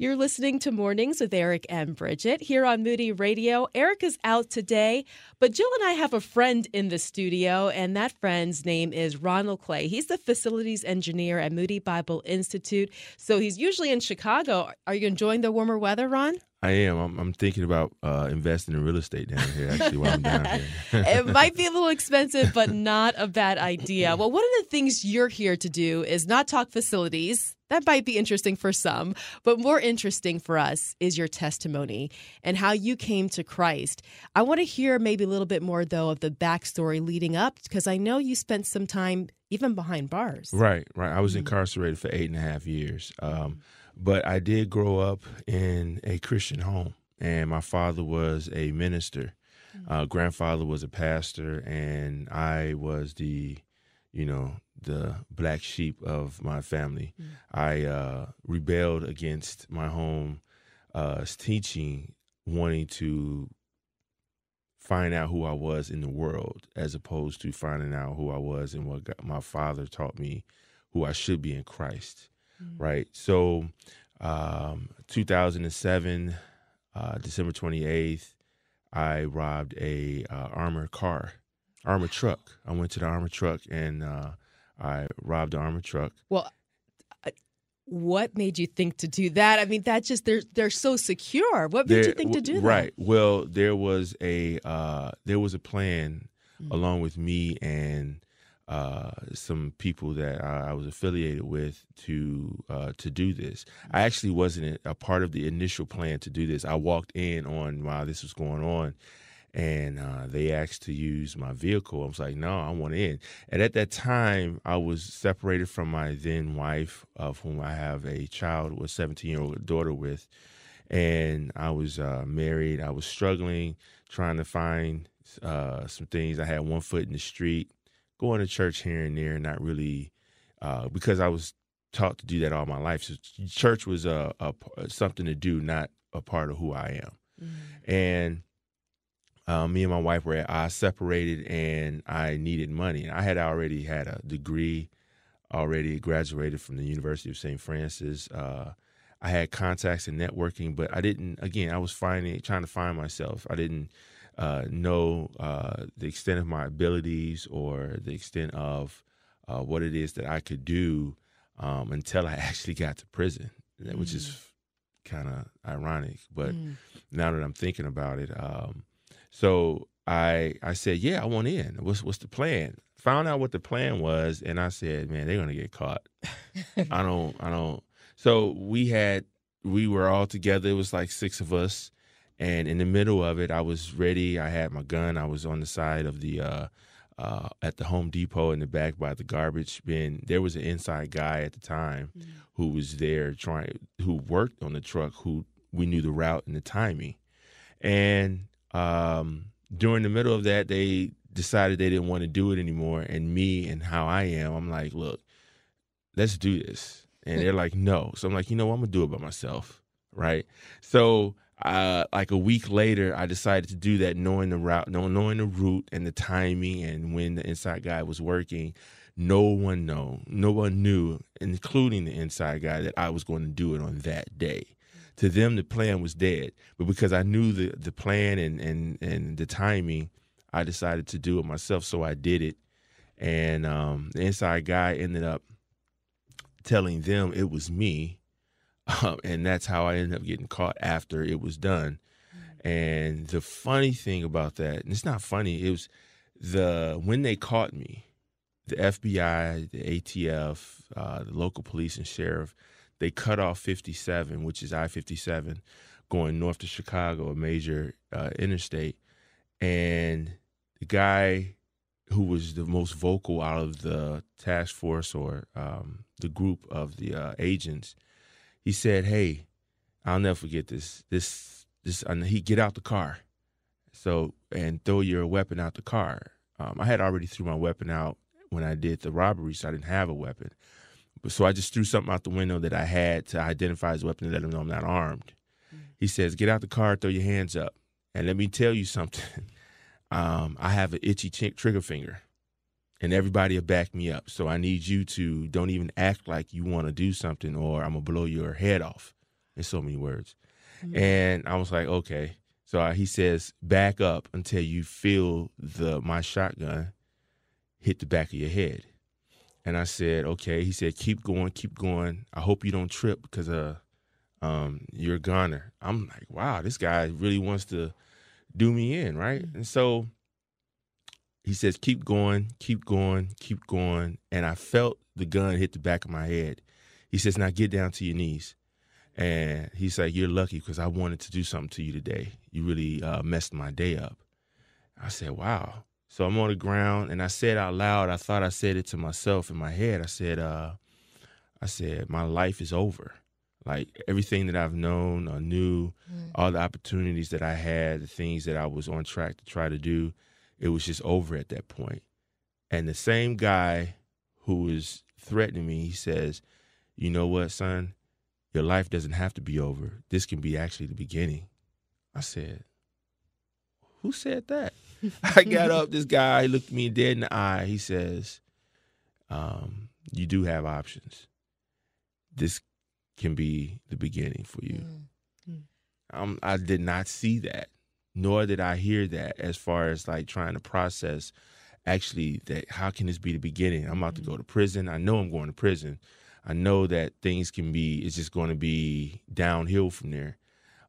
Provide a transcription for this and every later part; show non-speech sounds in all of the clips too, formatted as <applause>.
You're listening to Mornings with Eric and Bridget here on Moody Radio. Eric is out today, but Jill and I have a friend in the studio, and that friend's name is Ronald Clay. He's the facilities engineer at Moody Bible Institute. So he's usually in Chicago. Are you enjoying the warmer weather, Ron? I am. I'm, I'm thinking about uh, investing in real estate down here. Actually, while I'm down here, <laughs> <laughs> it might be a little expensive, but not a bad idea. Well, one of the things you're here to do is not talk facilities. That might be interesting for some, but more interesting for us is your testimony and how you came to Christ. I want to hear maybe a little bit more, though, of the backstory leading up, because I know you spent some time even behind bars. Right, right. I was mm-hmm. incarcerated for eight and a half years. Um, but I did grow up in a Christian home, and my father was a minister. Mm-hmm. Uh, grandfather was a pastor, and I was the, you know, the black sheep of my family. Mm. I uh, rebelled against my home uh, teaching, wanting to find out who I was in the world, as opposed to finding out who I was and what God, my father taught me, who I should be in Christ mm-hmm. right? So, um, 2007, uh, December 28th, I robbed a uh, armored car, armored truck. I went to the armored truck and uh, I robbed an armored truck. Well, what made you think to do that? I mean, that just they're they're so secure. What made there, you think to do that? Right. Well, there was a uh, there was a plan mm-hmm. along with me and uh, some people that I, was affiliated with to uh, to do this. I actually wasn't a part of the initial plan to do this. I walked in on while this was going on, and uh, they asked to use my vehicle. I was like, no, I want in. And at that time, I was separated from my then wife, of whom I have a child, with 17 year old daughter with, and I was uh, married. I was struggling, trying to find uh, some things. I had one foot in the street going to church here and there, not really uh, because I was taught to do that all my life. So church was a, a something to do, not a part of who I am. Mm-hmm. And um, me and my wife were I separated, and I needed money. I had already had a degree, already graduated from the University of St. Francis. Uh, I had contacts and networking, but I didn't. Again, I was finding, trying to find myself. I didn't uh, know uh, the extent of my abilities or the extent of uh, what it is that I could do um, until I <laughs> actually got to prison, mm. which is mm. kind of ironic. But mm. now that I'm thinking about it, um, so I I said, yeah, I want in. What's what's the plan? Found out what the plan was, and I said, man, they're gonna get caught. I <laughs> don't I don't. So we had we were all together. It was like six of us and in the middle of it, I was ready. I had my gun. I was on the side of the uh, uh, at the Home Depot in the back by the garbage bin. There was an inside guy at the time mm-hmm. who was there trying, who worked on the truck, who we knew the route and the timing. And um, during the middle of that, they decided they didn't want to do it anymore. And me and how I am, I'm like, look, let's do this. And they're like, no. So I'm like, you know, what? I'm gonna do it by myself, right? So uh, like a week later, I decided to do that, knowing the route, knowing the route and the timing, and when the inside guy was working. No one know, no one knew, including the inside guy, that I was going to do it on that day. To them, the plan was dead, but because I knew the the plan and and and the timing, I decided to do it myself. So I did it, and um, the inside guy ended up telling them it was me um, and that's how I ended up getting caught after it was done. And the funny thing about that, and it's not funny, it was the when they caught me, the FBI, the ATF, uh, the local police and sheriff, they cut off 57, which is I 57, going north to Chicago, a major uh, interstate. And the guy who was the most vocal out of the task force or um, the group of the uh, agents he said, "Hey, I'll never forget this. This this and he get out the car, so and throw your weapon out the car. Um, I had already threw my weapon out when I did the robbery, so I didn't have a weapon. So I just threw something out the window that I had to identify his weapon and let him know I'm not armed. Mm-hmm. He says, "Get out the car, throw your hands up, and let me tell you something. <laughs> um, I have an itchy t- trigger finger." and everybody will back me up. So I need you to don't even act like you want to do something or I'm gonna blow your head off in so many words. And I was like, okay. So uh, he says, back up until you feel the my shotgun hit the back of your head. And I said, okay. He said, keep going, keep going. I hope you don't trip because uh, um, you're a goner. I'm like, wow, this guy really wants to do me in, right? And so he says, keep going, keep going, keep going. And I felt the gun hit the back of my head. He says, now get down to your knees. And he's like, you're lucky because I wanted to do something to you today. You really uh, messed my day up. I said, wow. So I'm on the ground and I said out loud, I thought I said it to myself in my head. I said, uh, I said, my life is over. Like everything that I've known or knew, all the opportunities that I had, the things that I was on track to try to do, it was just over at that point. And the same guy who was threatening me, he says, You know what, son? Your life doesn't have to be over. This can be actually the beginning. I said, Who said that? <laughs> I got up, this guy looked me dead in the eye. He says, um, You do have options. This can be the beginning for you. Um, I did not see that, nor did I hear that as far as like trying to process actually that how can this be the beginning? I'm about to go to prison. I know I'm going to prison. I know that things can be, it's just going to be downhill from there.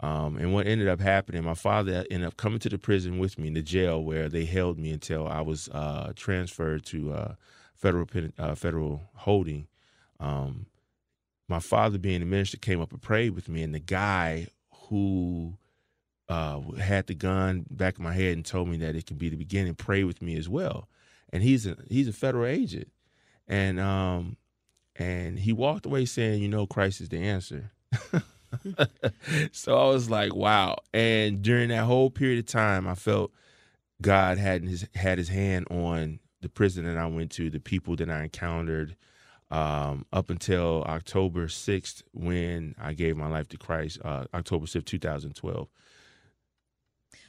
Um, and what ended up happening, my father ended up coming to the prison with me in the jail where they held me until I was uh, transferred to uh, federal uh, federal holding. Um, my father, being a minister, came up and prayed with me, and the guy who uh, had the gun back of my head and told me that it could be the beginning, prayed with me as well. And he's a he's a federal agent, and um, and he walked away saying, "You know, Christ is the answer." <laughs> <laughs> so I was like, "Wow!" And during that whole period of time, I felt God had his had his hand on the prison that I went to, the people that I encountered, um, up until October sixth, when I gave my life to Christ, uh, October sixth, two thousand twelve.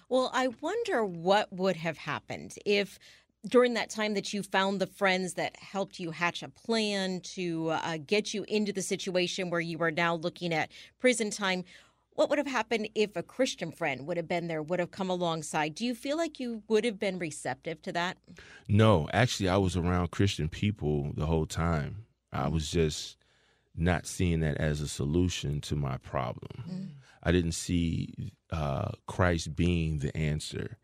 Well, I wonder what would have happened if during that time that you found the friends that helped you hatch a plan to uh, get you into the situation where you are now looking at prison time. What would have happened if a Christian friend would have been there, would have come alongside? Do you feel like you would have been receptive to that? No, actually, I was around Christian people the whole time. I was just not seeing that as a solution to my problem. I didn't see uh, Christ being the answer,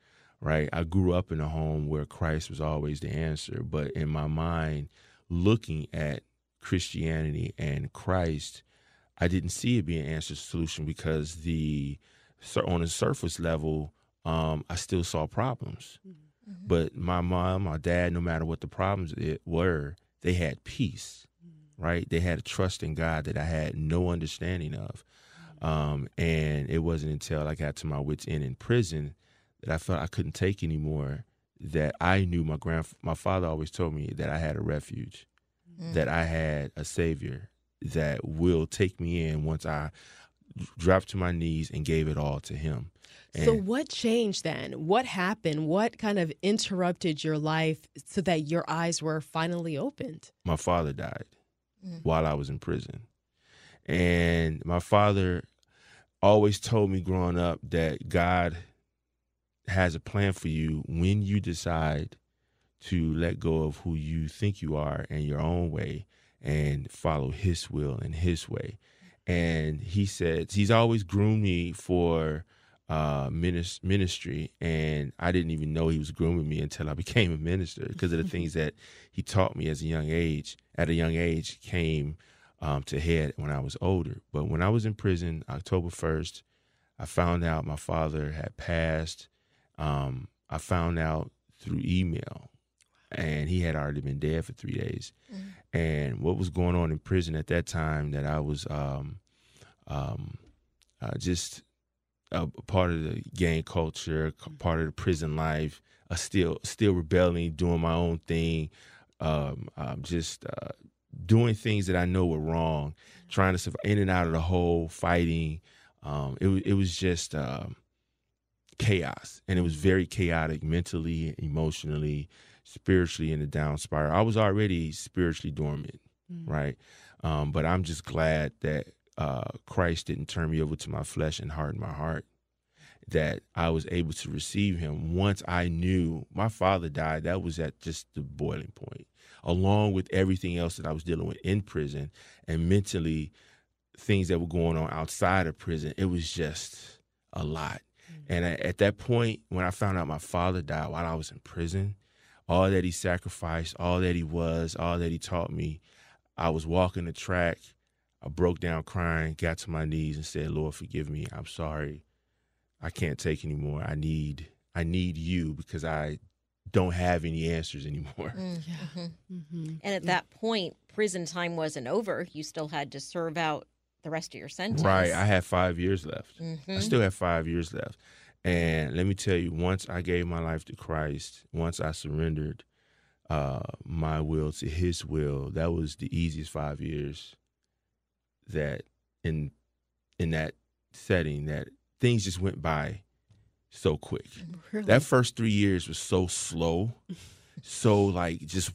right? I grew up in a home where Christ was always the answer, but in my mind, looking at Christianity and Christ, I didn't see it being an answer solution because the on a surface level, um, I still saw problems. But my mom, my dad, no matter what the problems it were, they had peace, right? They had a trust in God that I had no understanding of. Um, and it wasn't until I got to my wits end in prison that I felt I couldn't take anymore. That I knew my grand, my father always told me that I had a refuge, mm. that I had a savior that will take me in once I dropped to my knees and gave it all to him. So, what changed then? What happened? What kind of interrupted your life so that your eyes were finally opened? my father died mm. while I was in prison. And my father always told me growing up that God has a plan for you when you decide to let go of who you think you are in your own way and follow his will and his way. And he said he's always groomed me for uh ministry and I didn't even know he was grooming me until I <laughs> became a minister because of the things <laughs> that he taught me as a young age at a young age came um, to head when I was older. But when I was in prison, October 1st, I found out my father had passed. Um, I found out through email, and he had already been dead for three days. And what was going on in prison at that time that I was um, um, uh, just a part of the gang culture, part of the prison life, uh, still still rebelling, doing my own thing, um, um, just uh, doing things that I know were wrong, trying to survive in and out of the hole, fighting. Um, it was it was just um, chaos, and it was very chaotic mentally, emotionally, spiritually in a down spiral. I was already spiritually dormant, right? Um, but I'm just glad that uh, Christ didn't turn me over to my flesh and harden my heart, that I was able to receive Him once I knew my father died. That was at just the boiling point, along with everything else that I was dealing with in prison and mentally things that were going on outside of prison. It was just a lot. And at that point, when I found out my father died while I was in prison, all that he sacrificed, all that he was, all that he taught me, I was walking the track. I broke down crying, got to my knees, and said, "Lord, forgive me. I'm sorry. I can't take anymore. I need, I need you because I don't have any answers anymore." Mm-hmm. Mm-hmm. And at that point, prison time wasn't over. You still had to serve out the rest of your sentence. Right. I had five years left. I Mhm. still have five years left. And let me tell you, once I gave my life to Christ, once I surrendered uh, my will to His will, that was the easiest five years. That in in that setting, that things just went by so quick. <laughs> Really? That first three years was so slow, so like just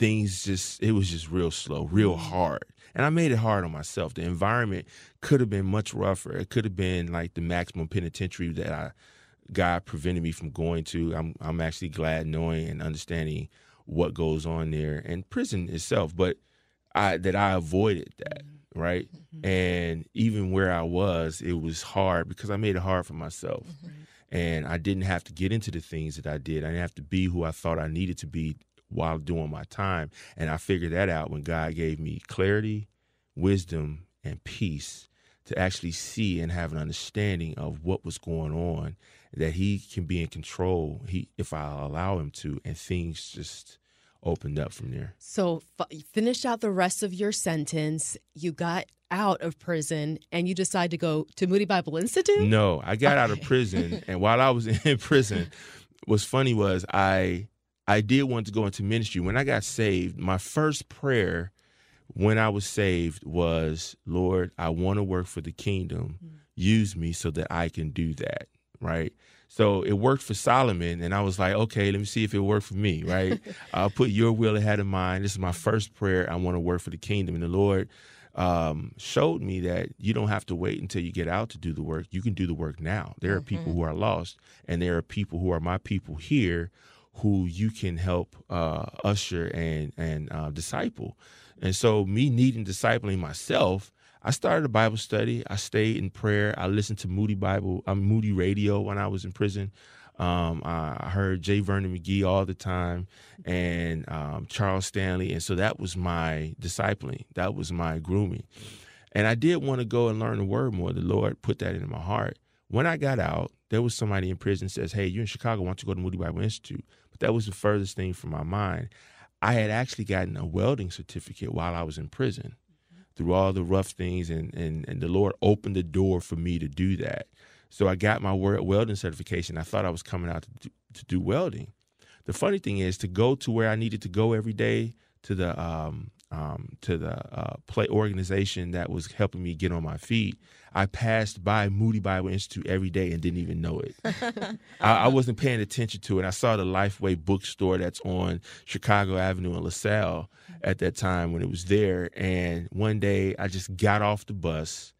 things just it was just real slow, real mm-hmm. hard. And I made it hard on myself. The environment could have been much rougher. It could have been like the maximum penitentiary that I God prevented me from going to. I'm I'm actually glad knowing and understanding what goes on there and prison itself, but I that I avoided that, mm-hmm. right? Mm-hmm. And even where I was, it was hard because I made it hard for myself and I didn't have to get into the things that I did. I didn't have to be who I thought I needed to be while doing my time. And I figured that out when God gave me clarity, wisdom, and peace to actually see and have an understanding of what was going on, that He can be in control. He, if I allow Him to, and things just opened up from there. So f- you finished out the rest of your sentence. You got out of prison, and you decided to go to Moody Bible Institute. No, I got out of prison, and while I was <laughs> in prison, what's funny was I I did want to go into ministry. When I got saved, my first prayer when I was saved was, Lord, I want to work for the kingdom. Use me so that I can do that. Right. So it worked for Solomon, and I was like, okay, let me see if it worked for me. Right. <laughs> I'll put your will ahead of mine. This is my first prayer. I want to work for the kingdom, and the Lord um, showed me that you don't have to wait until you get out to do the work. You can do the work now. There are people who are lost, and there are people who are my people here who you can help uh, usher and and uh, disciple. And so, me needing discipling myself, I started a Bible study. I stayed in prayer. I listened to Moody Bible, um, Moody Radio when I was in prison. Um, I heard J. Vernon McGee all the time and um, Charles Stanley. And so that was my discipling, that was my grooming. And I did want to go and learn the word more. The Lord put that in my heart. When I got out, there was somebody in prison says, Hey, you're in Chicago, don't you go to Moody Bible Institute? But that was the furthest thing from my mind. I had actually gotten a welding certificate while I was in prison through all the rough things, and, and, and the Lord opened the door for me to do that. So I got my wel- welding certification. I thought I was coming out to do, to do welding. The funny thing is to go to where I needed to go every day to the um, um, to the uh, play organization that was helping me get on my feet. I passed by Moody Bible Institute every day and didn't even know it. <laughs> I, I wasn't paying attention to it. I saw the Lifeway bookstore that's on Chicago Avenue in LaSalle at that time when it was there. And one day I just got off the bus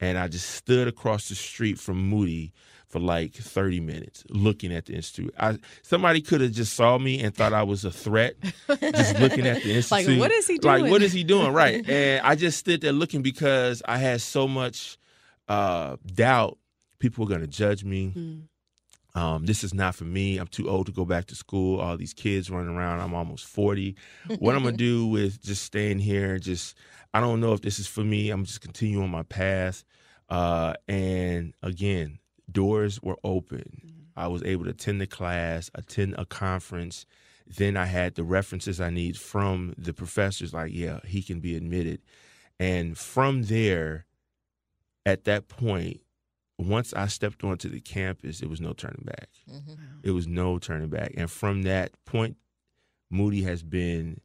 and I just stood across the street from Moody for like 30 minutes looking at the institute. I somebody could have just saw me and thought I was a threat just looking at the <laughs> institute. Like, what is he doing? Like what is he doing? Right. <laughs> And I just stood there looking because I had so much uh doubt people are going to judge me. Mm. Um, this is not for me. I'm too old to go back to school. All these kids running around. I'm almost 40. What I'm gonna <laughs> do with just staying here? Just I don't know if this is for me. I'm just continuing my path. Uh, and again, doors were open. I was able to attend the class, attend a conference. Then I had the references I need from the professors. Like, yeah, he can be admitted. And from there, at that point, once I stepped onto the campus, it was no turning back. Mhm. It was no turning back. And from that point, Moody has been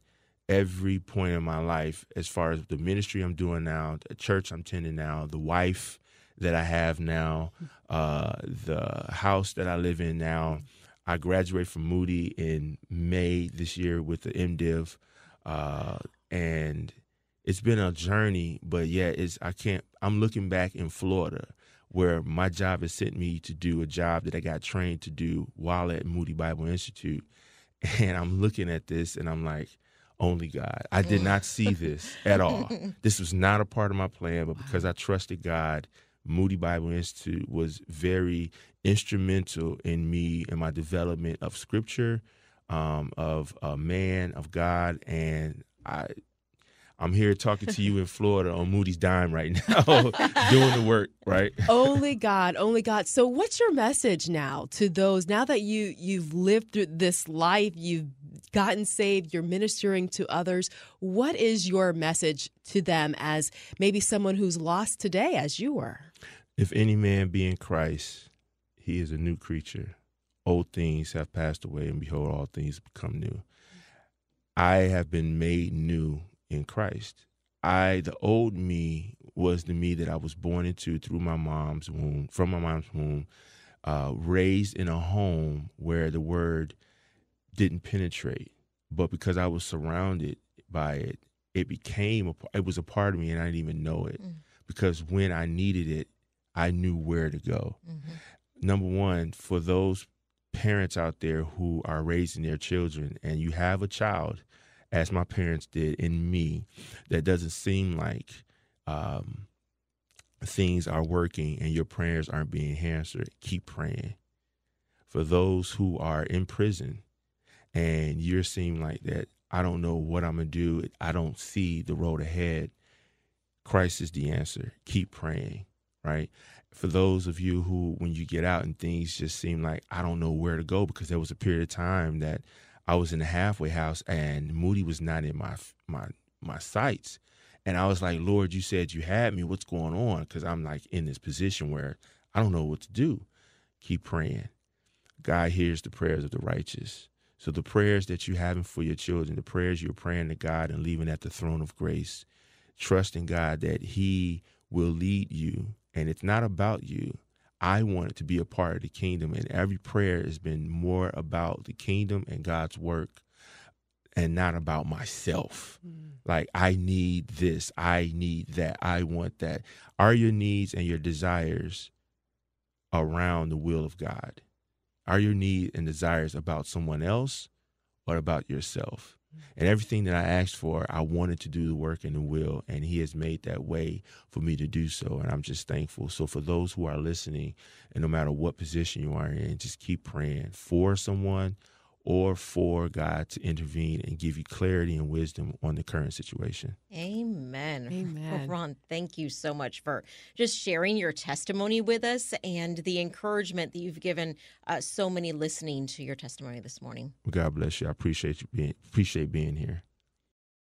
every point in my life as far as the ministry I'm doing now, the church I'm tending now, the wife that I have now, uh, the house that I live in now. I graduated from Moody in May this year with the MDiv. Uh, and it's been a journey, but yeah, it's I can't. I'm looking back in Florida where my job has sent me to do a job that I got trained to do while at Moody Bible Institute, <laughs> and I'm looking at this and I'm like, only God. I did not <laughs> see this at all. This was not a part of my plan, but because I trusted God, Moody Bible Institute was very instrumental in me and my development of Scripture, um, of a man of God, and I I'm here talking to you in Florida on Moody's dime right now, <laughs> doing the work, right? only God, only God. So what's your message now to those now that you you've lived through this life, you've gotten saved, you're ministering to others. What is your message to them as maybe someone who's lost today as you were? If any man be in Christ, he is a new creature. Old things have passed away, and behold, all things become new. I have been made new in Christ. I, the old me, was the me that I was born into through my mom's womb, from my mom's womb, uh, raised in a home where the word didn't penetrate, but because I was surrounded by it, it became a, it was a part of me, and I didn't even know it. Mm. Because when I needed it, I knew where to go. Mm-hmm. Number one, for those parents out there who are raising their children, and you have a child as my parents did in me that doesn't seem like um, things are working and your prayers aren't being answered, keep praying. For those who are in prison and you're seeing like that, I don't know what I'm going to do, I don't see the road ahead. Christ is the answer. Keep praying, right? For those of you who, when you get out and things just seem like I don't know where to go, because there was a period of time that I was in the halfway house and Moody was not in my my my sights. And I was like, Lord, you said you had me. What's going on? Because I'm like in this position where I don't know what to do. Keep praying. God hears the prayers of the righteous. So the prayers that you're having for your children, the prayers you're praying to God and leaving at the throne of grace, trusting God that He will lead you. And it's not about you. I wanted to be a part of the kingdom, and every prayer has been more about the kingdom and God's work and not about myself. Mm. Like, I need this, I need that, I want that. Are your needs and your desires around the will of God? Are your needs and desires about someone else or about yourself? And everything that I asked for, I wanted to do the work in the will, and He has made that way for me to do so. And I'm just thankful. So, for those who are listening, and no matter what position you are in, just keep praying for someone or for God to intervene and give you clarity and wisdom on the current situation. Amen. <laughs> Amen. Ron, thank you so much for just sharing your testimony with us and the encouragement that you've given uh, so many listening to your testimony this morning. Well, God bless you. I appreciate you being appreciate being here.